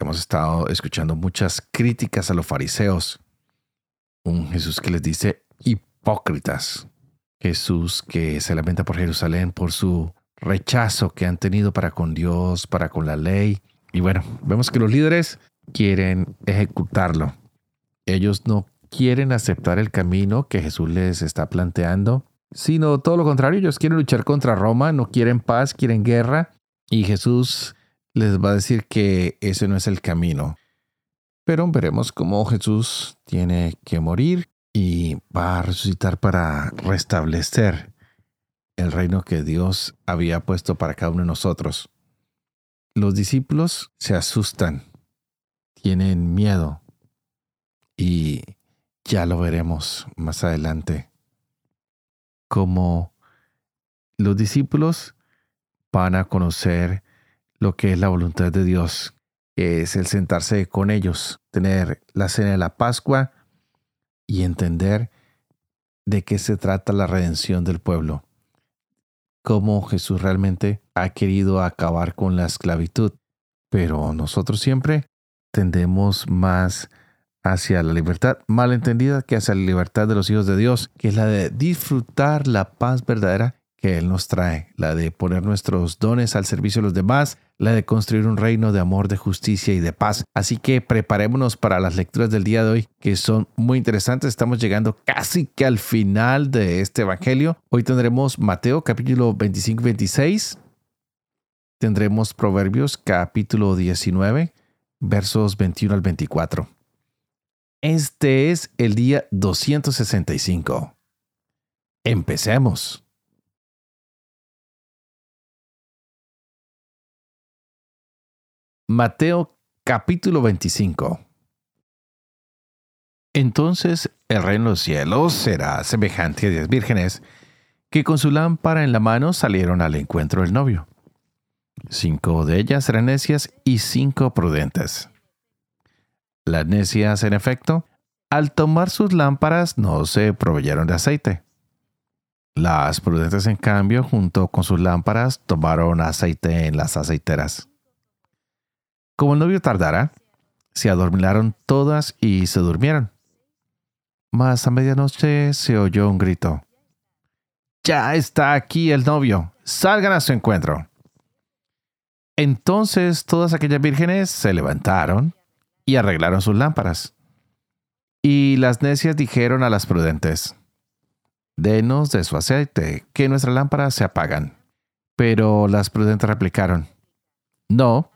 Hemos estado escuchando muchas críticas a los fariseos. Un Jesús que les dice hipócritas. Jesús que se lamenta por Jerusalén por su rechazo que han tenido para con Dios, para con la ley. Y bueno, vemos que los líderes quieren ejecutarlo. Ellos no quieren aceptar el camino que Jesús les está planteando, sino todo lo contrario, ellos quieren luchar contra Roma, no quieren paz, quieren guerra. Y Jesús les va a decir que ese no es el camino. Pero veremos cómo Jesús tiene que morir y va a resucitar para restablecer el reino que Dios había puesto para cada uno de nosotros. Los discípulos se asustan, tienen miedo y ya lo veremos más adelante. Como los discípulos van a conocer lo que es la voluntad de Dios, que es el sentarse con ellos, tener la cena de la Pascua y entender de qué se trata la redención del pueblo, cómo Jesús realmente ha querido acabar con la esclavitud, pero nosotros siempre tendemos más hacia la libertad malentendida que hacia la libertad de los hijos de Dios, que es la de disfrutar la paz verdadera que Él nos trae, la de poner nuestros dones al servicio de los demás, la de construir un reino de amor, de justicia y de paz. Así que preparémonos para las lecturas del día de hoy, que son muy interesantes. Estamos llegando casi que al final de este Evangelio. Hoy tendremos Mateo capítulo 25 26. Tendremos Proverbios capítulo 19, versos 21 al 24. Este es el día 265. Empecemos. Mateo capítulo 25 Entonces el reino de los cielos será semejante a diez vírgenes que con su lámpara en la mano salieron al encuentro del novio. Cinco de ellas eran necias y cinco prudentes. Las necias, en efecto, al tomar sus lámparas no se proveyeron de aceite. Las prudentes, en cambio, junto con sus lámparas, tomaron aceite en las aceiteras. Como el novio tardara, se adormilaron todas y se durmieron. Mas a medianoche se oyó un grito. Ya está aquí el novio, salgan a su encuentro. Entonces todas aquellas vírgenes se levantaron y arreglaron sus lámparas. Y las necias dijeron a las prudentes, Denos de su aceite, que nuestras lámparas se apagan. Pero las prudentes replicaron, No,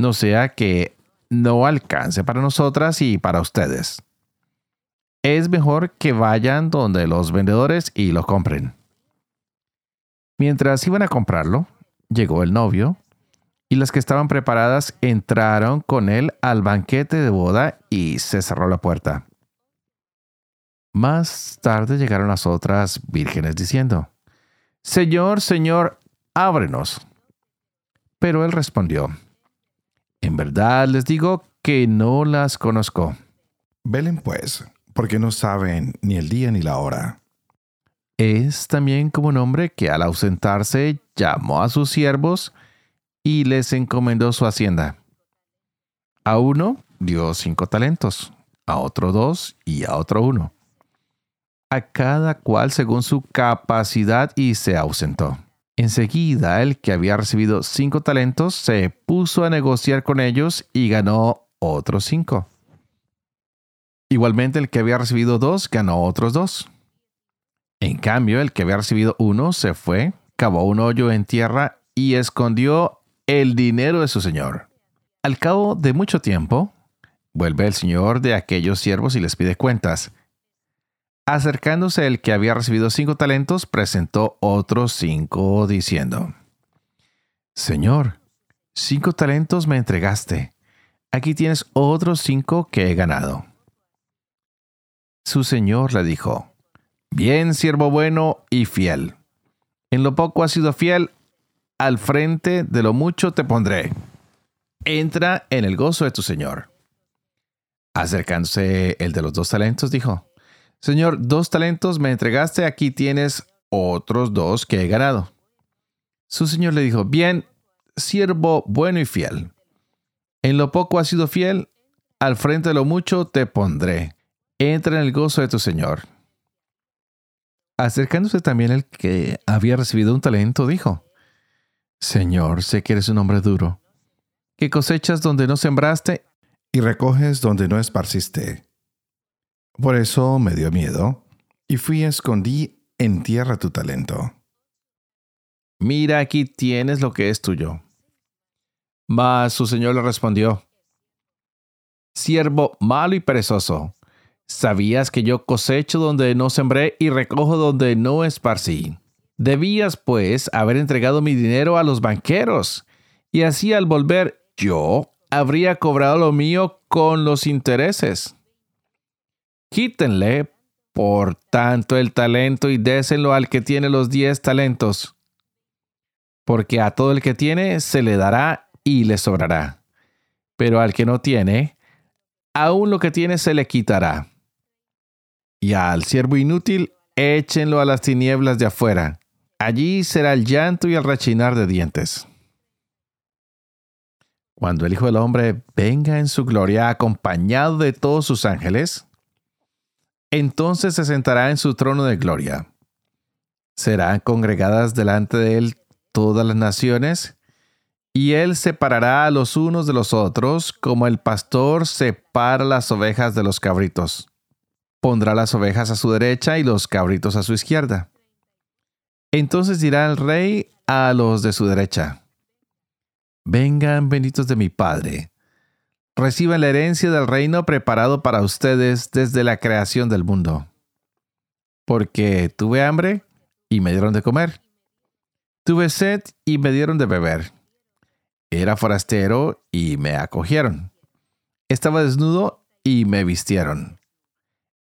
no sea que no alcance para nosotras y para ustedes. Es mejor que vayan donde los vendedores y lo compren. Mientras iban a comprarlo, llegó el novio, y las que estaban preparadas entraron con él al banquete de boda y se cerró la puerta. Más tarde llegaron las otras vírgenes diciendo, Señor, Señor, ábrenos. Pero él respondió, en verdad les digo que no las conozco. Velen pues, porque no saben ni el día ni la hora. Es también como un hombre que al ausentarse llamó a sus siervos y les encomendó su hacienda. A uno dio cinco talentos, a otro dos y a otro uno. A cada cual según su capacidad y se ausentó. Enseguida el que había recibido cinco talentos se puso a negociar con ellos y ganó otros cinco. Igualmente el que había recibido dos ganó otros dos. En cambio, el que había recibido uno se fue, cavó un hoyo en tierra y escondió el dinero de su señor. Al cabo de mucho tiempo, vuelve el señor de aquellos siervos y les pide cuentas. Acercándose el que había recibido cinco talentos, presentó otros cinco, diciendo, Señor, cinco talentos me entregaste. aquí tienes otros cinco que he ganado. Su señor le dijo, Bien, siervo bueno y fiel. En lo poco has sido fiel, al frente de lo mucho te pondré. Entra en el gozo de tu señor. Acercándose el de los dos talentos, dijo, Señor, dos talentos me entregaste, aquí tienes otros dos que he ganado. Su señor le dijo, Bien, siervo bueno y fiel. En lo poco has sido fiel, al frente de lo mucho te pondré. Entra en el gozo de tu Señor. Acercándose también el que había recibido un talento, dijo, Señor, sé que eres un hombre duro, que cosechas donde no sembraste y recoges donde no esparciste. Por eso me dio miedo y fui y escondí en tierra tu talento. Mira, aquí tienes lo que es tuyo. Mas su señor le respondió, Siervo malo y perezoso, ¿sabías que yo cosecho donde no sembré y recojo donde no esparcí? Debías, pues, haber entregado mi dinero a los banqueros, y así al volver yo habría cobrado lo mío con los intereses. Quítenle, por tanto, el talento y désenlo al que tiene los diez talentos, porque a todo el que tiene se le dará y le sobrará. Pero al que no tiene, aún lo que tiene se le quitará. Y al siervo inútil, échenlo a las tinieblas de afuera. Allí será el llanto y el rechinar de dientes. Cuando el Hijo del Hombre venga en su gloria acompañado de todos sus ángeles, entonces se sentará en su trono de gloria. Serán congregadas delante de él todas las naciones, y él separará a los unos de los otros, como el pastor separa las ovejas de los cabritos. Pondrá las ovejas a su derecha y los cabritos a su izquierda. Entonces dirá el rey a los de su derecha, Vengan benditos de mi Padre, reciban la herencia del reino preparado para ustedes desde la creación del mundo. Porque tuve hambre y me dieron de comer. Tuve sed y me dieron de beber era forastero y me acogieron. Estaba desnudo y me vistieron.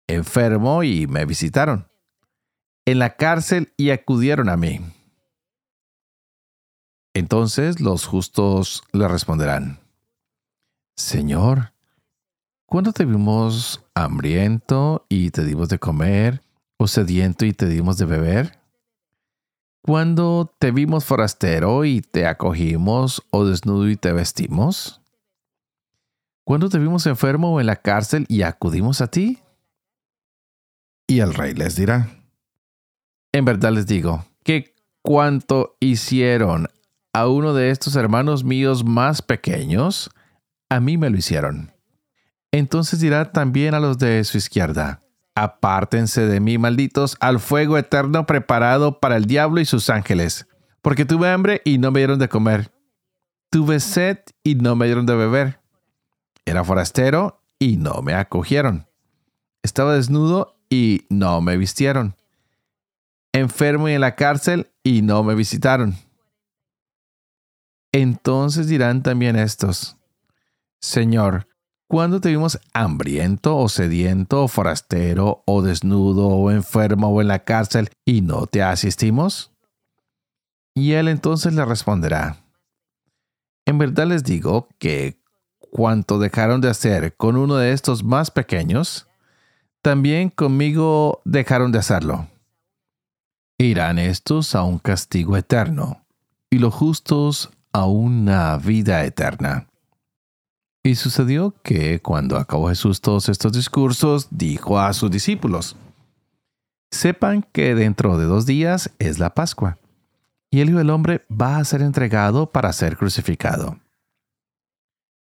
Enfermo y me visitaron. En la cárcel y acudieron a mí. Entonces los justos le responderán, Señor, ¿cuándo te vimos hambriento y te dimos de comer, o sediento y te dimos de beber? cuando te vimos forastero y te acogimos o desnudo y te vestimos? ¿Cuándo te vimos enfermo o en la cárcel y acudimos a ti? Y el rey les dirá, En verdad les digo, que cuanto hicieron a uno de estos hermanos míos más pequeños, a mí me lo hicieron. Entonces dirá también a los de su izquierda, Apártense de mí, malditos, al fuego eterno preparado para el diablo y sus ángeles. Porque tuve hambre y no me dieron de comer. Tuve sed y no me dieron de beber. Era forastero y no me acogieron. Estaba desnudo y no me vistieron. Enfermo y en la cárcel y no me visitaron. Entonces dirán también estos, Señor, cuando te vimos hambriento o sediento o forastero o desnudo o enfermo o en la cárcel y no te asistimos? Y él entonces le responderá, en verdad les digo que cuanto dejaron de hacer con uno de estos más pequeños, también conmigo dejaron de hacerlo. Irán estos a un castigo eterno y los justos a una vida eterna. Y sucedió que cuando acabó Jesús todos estos discursos, dijo a sus discípulos, Sepan que dentro de dos días es la Pascua, y el Hijo del Hombre va a ser entregado para ser crucificado.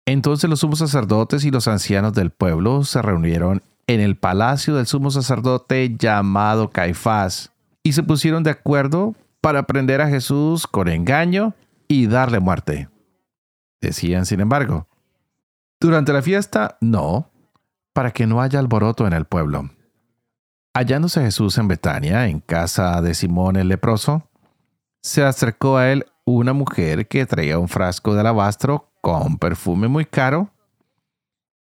Entonces los sumos sacerdotes y los ancianos del pueblo se reunieron en el palacio del sumo sacerdote llamado Caifás, y se pusieron de acuerdo para prender a Jesús con engaño y darle muerte. Decían, sin embargo, durante la fiesta, no, para que no haya alboroto en el pueblo. Hallándose Jesús en Betania, en casa de Simón el leproso, se acercó a él una mujer que traía un frasco de alabastro con perfume muy caro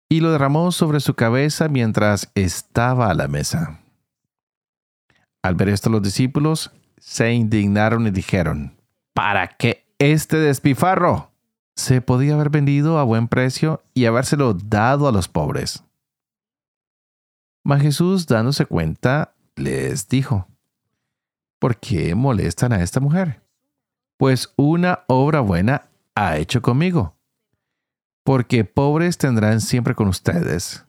y lo derramó sobre su cabeza mientras estaba a la mesa. Al ver esto los discípulos se indignaron y dijeron, ¿para qué este despifarro? Se podía haber vendido a buen precio y habérselo dado a los pobres. Mas Jesús, dándose cuenta, les dijo, ¿por qué molestan a esta mujer? Pues una obra buena ha hecho conmigo porque pobres tendrán siempre con ustedes,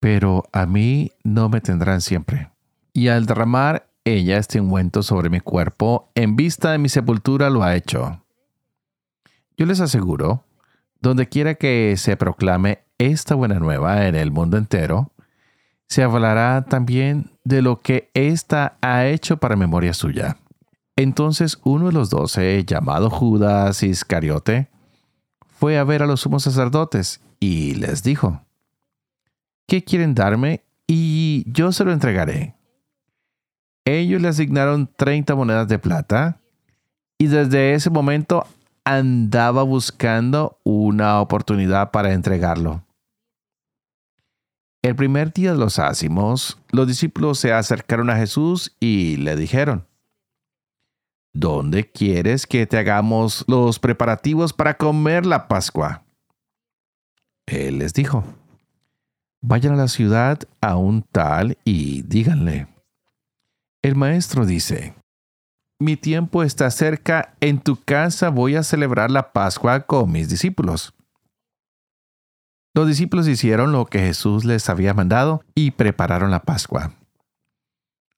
pero a mí no me tendrán siempre. Y al derramar ella este ungüento sobre mi cuerpo, en vista de mi sepultura lo ha hecho. Yo les aseguro, donde quiera que se proclame esta buena nueva en el mundo entero, se hablará también de lo que ésta ha hecho para memoria suya. Entonces uno de los doce, llamado Judas Iscariote, fue a ver a los sumos sacerdotes y les dijo, ¿qué quieren darme? Y yo se lo entregaré. Ellos le asignaron 30 monedas de plata y desde ese momento andaba buscando una oportunidad para entregarlo. El primer día de los ácimos, los discípulos se acercaron a Jesús y le dijeron, ¿Dónde quieres que te hagamos los preparativos para comer la Pascua? Él les dijo, vayan a la ciudad a un tal y díganle, el maestro dice, mi tiempo está cerca, en tu casa voy a celebrar la Pascua con mis discípulos. Los discípulos hicieron lo que Jesús les había mandado y prepararon la Pascua.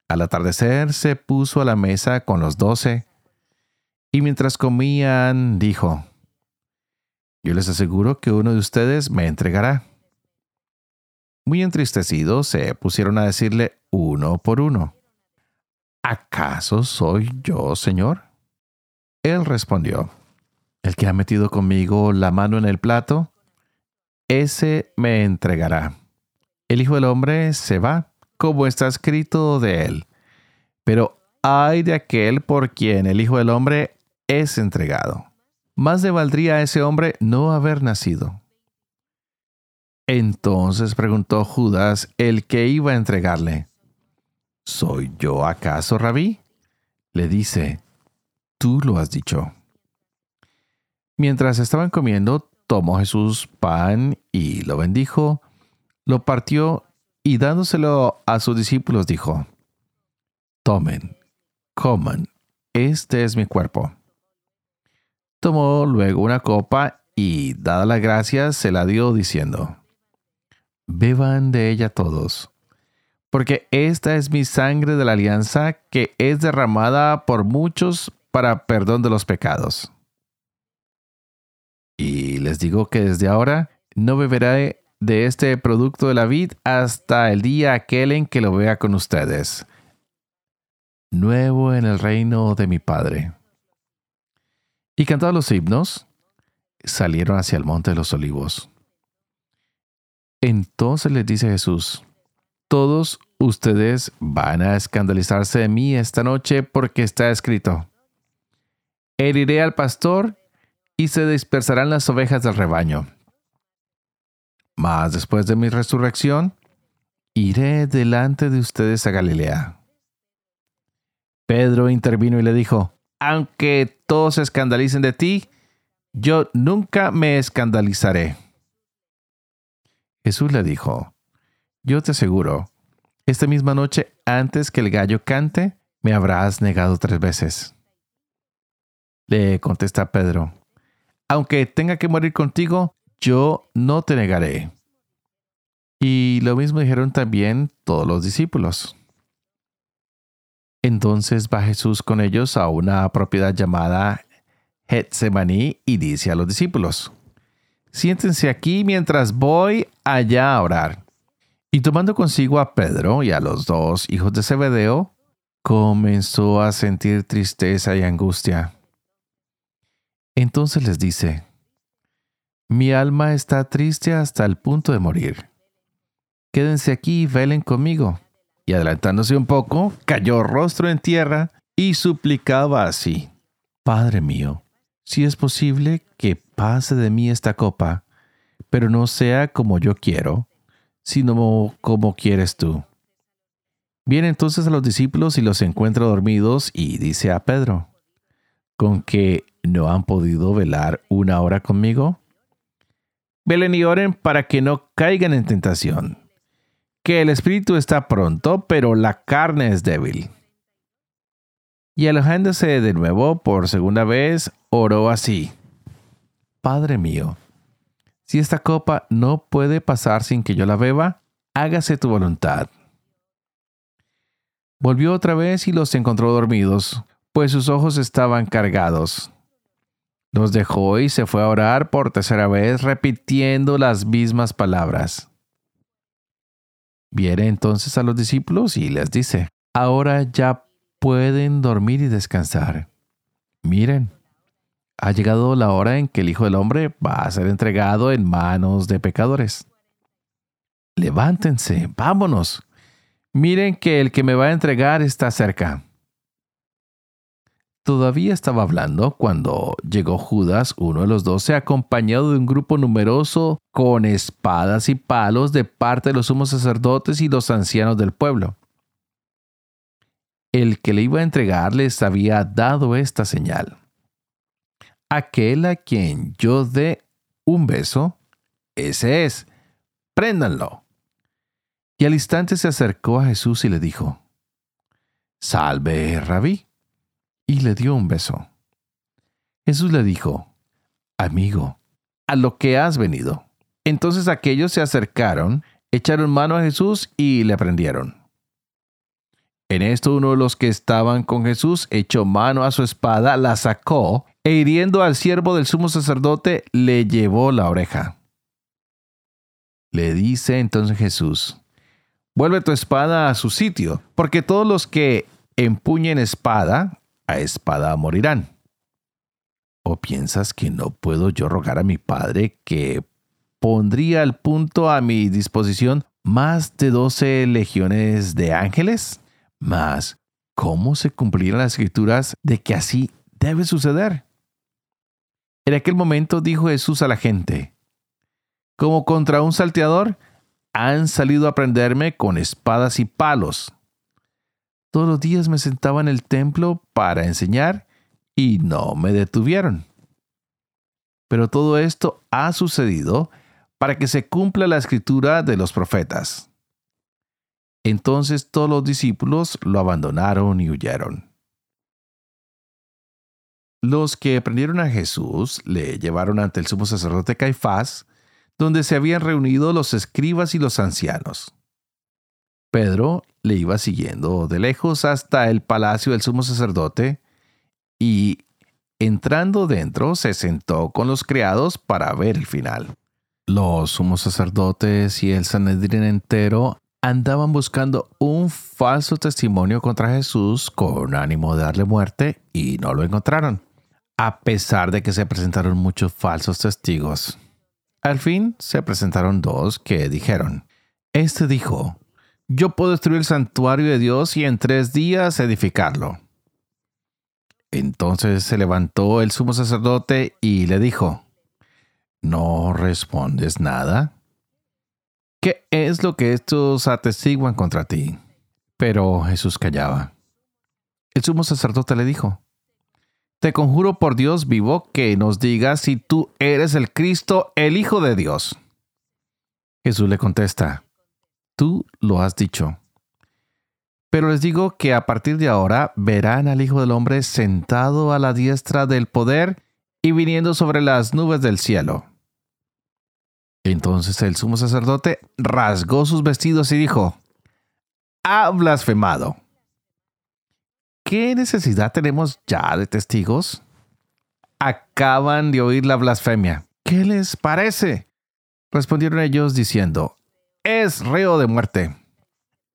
Al atardecer se puso a la mesa con los doce y mientras comían, dijo, Yo les aseguro que uno de ustedes me entregará. Muy entristecidos se pusieron a decirle uno por uno, ¿acaso soy yo, Señor? Él respondió, El que ha metido conmigo la mano en el plato, ese me entregará. El Hijo del Hombre se va, como está escrito de él. Pero ay de aquel por quien el Hijo del Hombre es entregado. Más le valdría a ese hombre no haber nacido. Entonces preguntó Judas el que iba a entregarle, ¿Soy yo acaso, rabí? Le dice, tú lo has dicho. Mientras estaban comiendo, tomó Jesús pan y lo bendijo, lo partió y dándoselo a sus discípulos dijo, Tomen, coman, este es mi cuerpo. Tomó luego una copa y, dada la gracia, se la dio diciendo, Beban de ella todos, porque esta es mi sangre de la alianza que es derramada por muchos para perdón de los pecados. Y les digo que desde ahora no beberé de este producto de la vid hasta el día aquel en que lo vea con ustedes, nuevo en el reino de mi Padre. Y cantados los himnos, salieron hacia el monte de los olivos. Entonces les dice Jesús, todos ustedes van a escandalizarse de mí esta noche porque está escrito, heriré al pastor y se dispersarán las ovejas del rebaño. Mas después de mi resurrección, iré delante de ustedes a Galilea. Pedro intervino y le dijo, aunque todos se escandalicen de ti, yo nunca me escandalizaré. Jesús le dijo, yo te aseguro, esta misma noche antes que el gallo cante, me habrás negado tres veces. Le contesta Pedro, aunque tenga que morir contigo, yo no te negaré. Y lo mismo dijeron también todos los discípulos. Entonces va Jesús con ellos a una propiedad llamada Getsemaní y dice a los discípulos, siéntense aquí mientras voy allá a orar. Y tomando consigo a Pedro y a los dos hijos de Zebedeo, comenzó a sentir tristeza y angustia. Entonces les dice, mi alma está triste hasta el punto de morir. Quédense aquí y velen conmigo y adelantándose un poco, cayó rostro en tierra y suplicaba así, Padre mío, si es posible que pase de mí esta copa, pero no sea como yo quiero, sino como quieres tú. Viene entonces a los discípulos y los encuentra dormidos y dice a Pedro, ¿con que no han podido velar una hora conmigo? Velen y oren para que no caigan en tentación, que el espíritu está pronto, pero la carne es débil. Y alojándose de nuevo por segunda vez, oró así. Padre mío, si esta copa no puede pasar sin que yo la beba, hágase tu voluntad. Volvió otra vez y los encontró dormidos, pues sus ojos estaban cargados. Los dejó y se fue a orar por tercera vez, repitiendo las mismas palabras. Viene entonces a los discípulos y les dice, ahora ya pueden dormir y descansar. Miren, ha llegado la hora en que el Hijo del Hombre va a ser entregado en manos de pecadores. Levántense, vámonos. Miren que el que me va a entregar está cerca. Todavía estaba hablando cuando llegó Judas, uno de los doce, acompañado de un grupo numeroso con espadas y palos de parte de los sumos sacerdotes y los ancianos del pueblo. El que le iba a entregar les había dado esta señal aquel a quien yo dé un beso, ese es, préndanlo. Y al instante se acercó a Jesús y le dijo, Salve, rabí, y le dio un beso. Jesús le dijo, Amigo, a lo que has venido. Entonces aquellos se acercaron, echaron mano a Jesús y le prendieron. En esto uno de los que estaban con Jesús echó mano a su espada, la sacó e hiriendo al siervo del sumo sacerdote, le llevó la oreja. Le dice entonces Jesús, vuelve tu espada a su sitio, porque todos los que empuñen espada, a espada morirán. ¿O piensas que no puedo yo rogar a mi Padre que pondría al punto a mi disposición más de doce legiones de ángeles? Mas, ¿cómo se cumplirán las escrituras de que así debe suceder? En aquel momento dijo Jesús a la gente, como contra un salteador, han salido a prenderme con espadas y palos. Todos los días me sentaba en el templo para enseñar y no me detuvieron. Pero todo esto ha sucedido para que se cumpla la escritura de los profetas. Entonces todos los discípulos lo abandonaron y huyeron. Los que prendieron a Jesús le llevaron ante el sumo sacerdote Caifás, donde se habían reunido los escribas y los ancianos. Pedro le iba siguiendo de lejos hasta el palacio del sumo sacerdote y, entrando dentro, se sentó con los criados para ver el final. Los sumos sacerdotes y el Sanedrín entero andaban buscando un falso testimonio contra Jesús con ánimo de darle muerte y no lo encontraron a pesar de que se presentaron muchos falsos testigos. Al fin se presentaron dos que dijeron, Este dijo, yo puedo destruir el santuario de Dios y en tres días edificarlo. Entonces se levantó el sumo sacerdote y le dijo, ¿No respondes nada? ¿Qué es lo que estos atestiguan contra ti? Pero Jesús callaba. El sumo sacerdote le dijo, te conjuro por Dios vivo que nos digas si tú eres el Cristo, el Hijo de Dios. Jesús le contesta, tú lo has dicho. Pero les digo que a partir de ahora verán al Hijo del Hombre sentado a la diestra del poder y viniendo sobre las nubes del cielo. Entonces el sumo sacerdote rasgó sus vestidos y dijo, ha blasfemado. ¿Qué necesidad tenemos ya de testigos? Acaban de oír la blasfemia. ¿Qué les parece? Respondieron ellos diciendo, es reo de muerte.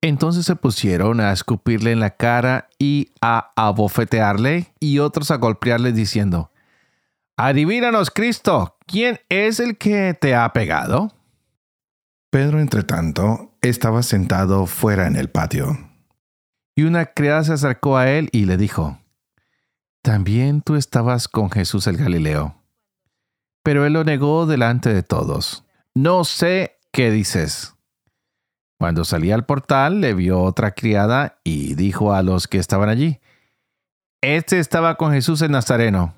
Entonces se pusieron a escupirle en la cara y a abofetearle y otros a golpearle diciendo, Adivínanos, Cristo, ¿quién es el que te ha pegado? Pedro, entre tanto, estaba sentado fuera en el patio. Y una criada se acercó a él y le dijo, También tú estabas con Jesús el Galileo. Pero él lo negó delante de todos. no sé qué dices. Cuando salía al portal, le vio otra criada y dijo a los que estaban allí, Este estaba con Jesús el Nazareno.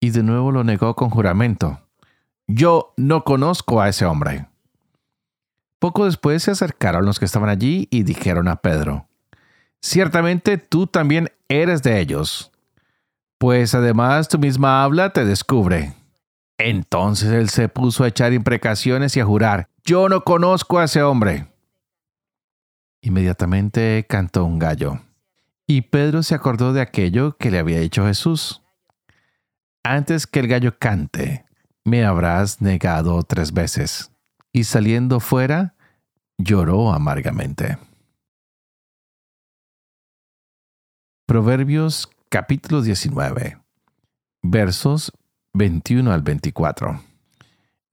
Y de nuevo lo negó con juramento. Yo no conozco a ese hombre. Poco después se acercaron los que estaban allí y dijeron a Pedro, Ciertamente tú también eres de ellos, pues además tu misma habla te descubre. Entonces él se puso a echar imprecaciones y a jurar, Yo no conozco a ese hombre. Inmediatamente cantó un gallo, y Pedro se acordó de aquello que le había dicho Jesús. Antes que el gallo cante, me habrás negado tres veces. Y saliendo fuera, lloró amargamente. Proverbios capítulo 19, versos 21 al 24.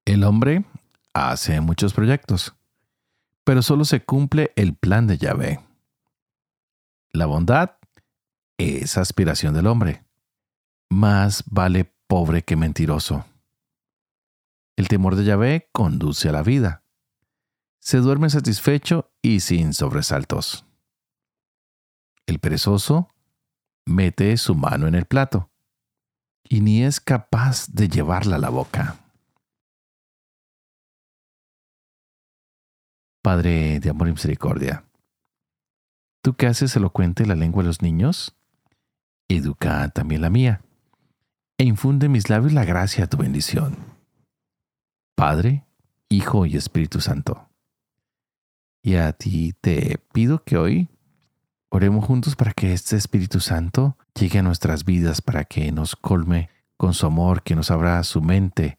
El hombre hace muchos proyectos, pero solo se cumple el plan de Yahvé. La bondad es aspiración del hombre. Más vale pobre que mentiroso. El temor de Yahvé conduce a la vida. Se duerme satisfecho y sin sobresaltos. El perezoso mete su mano en el plato y ni es capaz de llevarla a la boca. Padre de amor y misericordia, tú que haces elocuente la lengua de los niños, educa también la mía, e infunde en mis labios la gracia de tu bendición. Padre, Hijo y Espíritu Santo. Y a ti te pido que hoy oremos juntos para que este Espíritu Santo llegue a nuestras vidas, para que nos colme con su amor, que nos abra su mente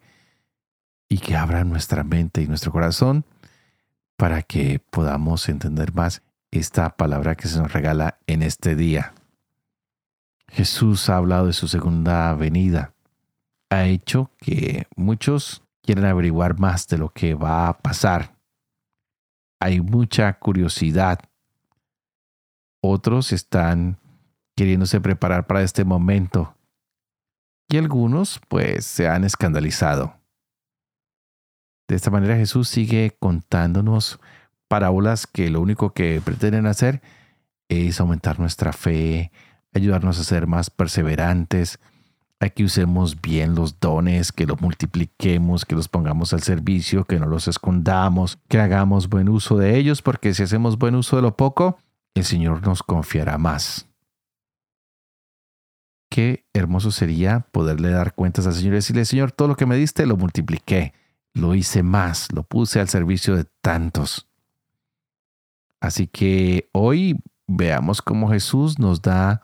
y que abra nuestra mente y nuestro corazón para que podamos entender más esta palabra que se nos regala en este día. Jesús ha hablado de su segunda venida. Ha hecho que muchos quieran averiguar más de lo que va a pasar. Hay mucha curiosidad. Otros están queriéndose preparar para este momento. Y algunos pues se han escandalizado. De esta manera Jesús sigue contándonos parábolas que lo único que pretenden hacer es aumentar nuestra fe, ayudarnos a ser más perseverantes, a que usemos bien los dones, que los multipliquemos, que los pongamos al servicio, que no los escondamos, que hagamos buen uso de ellos, porque si hacemos buen uso de lo poco, el Señor nos confiará más. Qué hermoso sería poderle dar cuentas al Señor y decirle, Señor, todo lo que me diste lo multipliqué, lo hice más, lo puse al servicio de tantos. Así que hoy veamos cómo Jesús nos da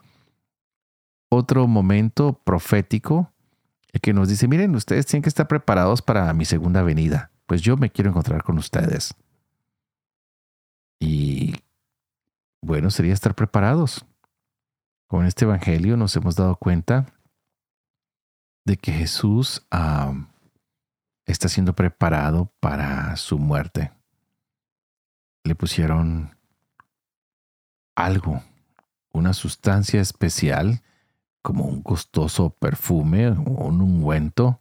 otro momento profético que nos dice, miren, ustedes tienen que estar preparados para mi segunda venida, pues yo me quiero encontrar con ustedes. Y bueno, sería estar preparados. Con este Evangelio nos hemos dado cuenta de que Jesús está siendo preparado para su muerte. Le pusieron algo, una sustancia especial como un costoso perfume o un ungüento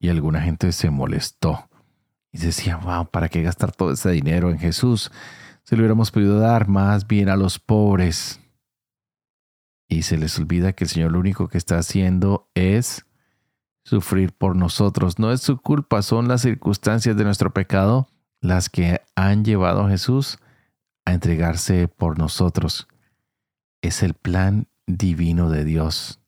y alguna gente se molestó y decía, wow, ¿para qué gastar todo ese dinero en Jesús? Se lo hubiéramos podido dar más bien a los pobres. Y se les olvida que el Señor lo único que está haciendo es sufrir por nosotros. No es su culpa, son las circunstancias de nuestro pecado las que han llevado a Jesús a entregarse por nosotros. Es el plan divino de Dios.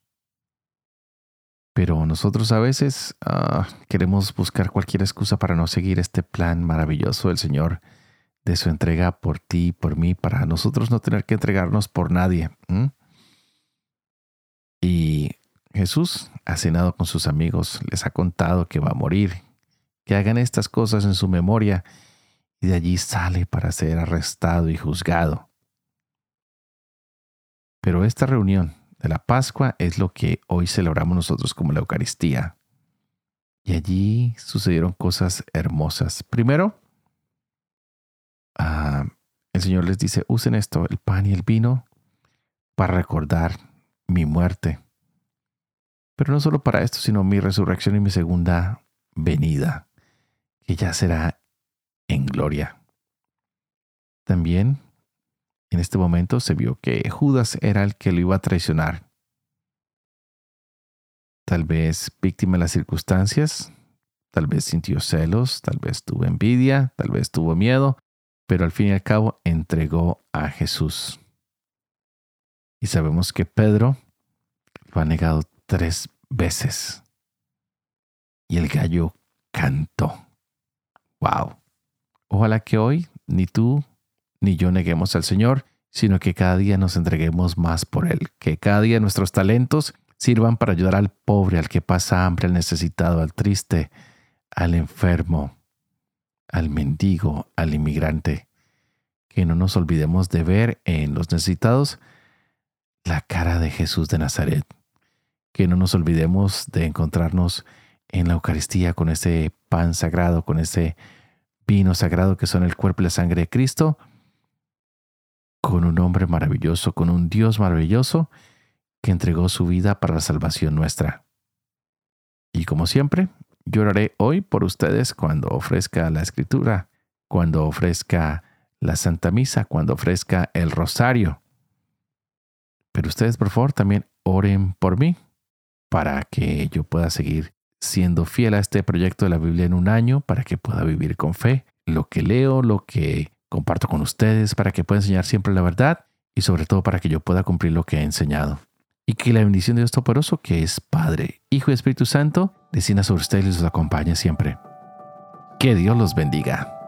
Pero nosotros a veces ah, queremos buscar cualquier excusa para no seguir este plan maravilloso del Señor, de su entrega por ti y por mí, para nosotros no tener que entregarnos por nadie. Y Jesús ha cenado con sus amigos, les ha contado que va a morir, que hagan estas cosas en su memoria, y de allí sale para ser arrestado y juzgado. Pero esta reunión de la Pascua es lo que hoy celebramos nosotros como la Eucaristía. Y allí sucedieron cosas hermosas. Primero, ah, el Señor les dice, usen esto, el pan y el vino, para recordar mi muerte. Pero no solo para esto, sino mi resurrección y mi segunda venida. que ya será en gloria. También en este momento se vio que Judas era el que lo iba a traicionar. Tal vez víctima de las circunstancias, tal vez sintió celos, tal vez tuvo envidia, tal vez tuvo miedo, pero al fin y al cabo entregó a Jesús. Y sabemos que Pedro lo ha negado tres veces. Y el gallo cantó. ¡Wow! Ojalá que hoy ni tú ni yo neguemos al Señor, sino que cada día nos entreguemos más por Él, que cada día nuestros talentos sirvan para ayudar al pobre, al que pasa hambre, al necesitado, al triste, al enfermo, al mendigo, al inmigrante. Que no nos olvidemos de ver en los necesitados la cara de Jesús de Nazaret. Que no nos olvidemos de encontrarnos en la Eucaristía con ese pan sagrado, con ese vino sagrado que son el cuerpo y la sangre de Cristo, con un hombre maravilloso, con un Dios maravilloso que entregó su vida para la salvación nuestra. Y como siempre, lloraré hoy por ustedes cuando ofrezca la escritura, cuando ofrezca la Santa Misa, cuando ofrezca el rosario. Pero ustedes, por favor, también oren por mí para que yo pueda seguir siendo fiel a este proyecto de la Biblia en un año, para que pueda vivir con fe lo que leo, lo que comparto con ustedes, para que pueda enseñar siempre la verdad y sobre todo para que yo pueda cumplir lo que he enseñado. Y que la bendición de Dios Todopoderoso, que es Padre, Hijo y Espíritu Santo, descienda sobre ustedes y los acompañe siempre. Que Dios los bendiga.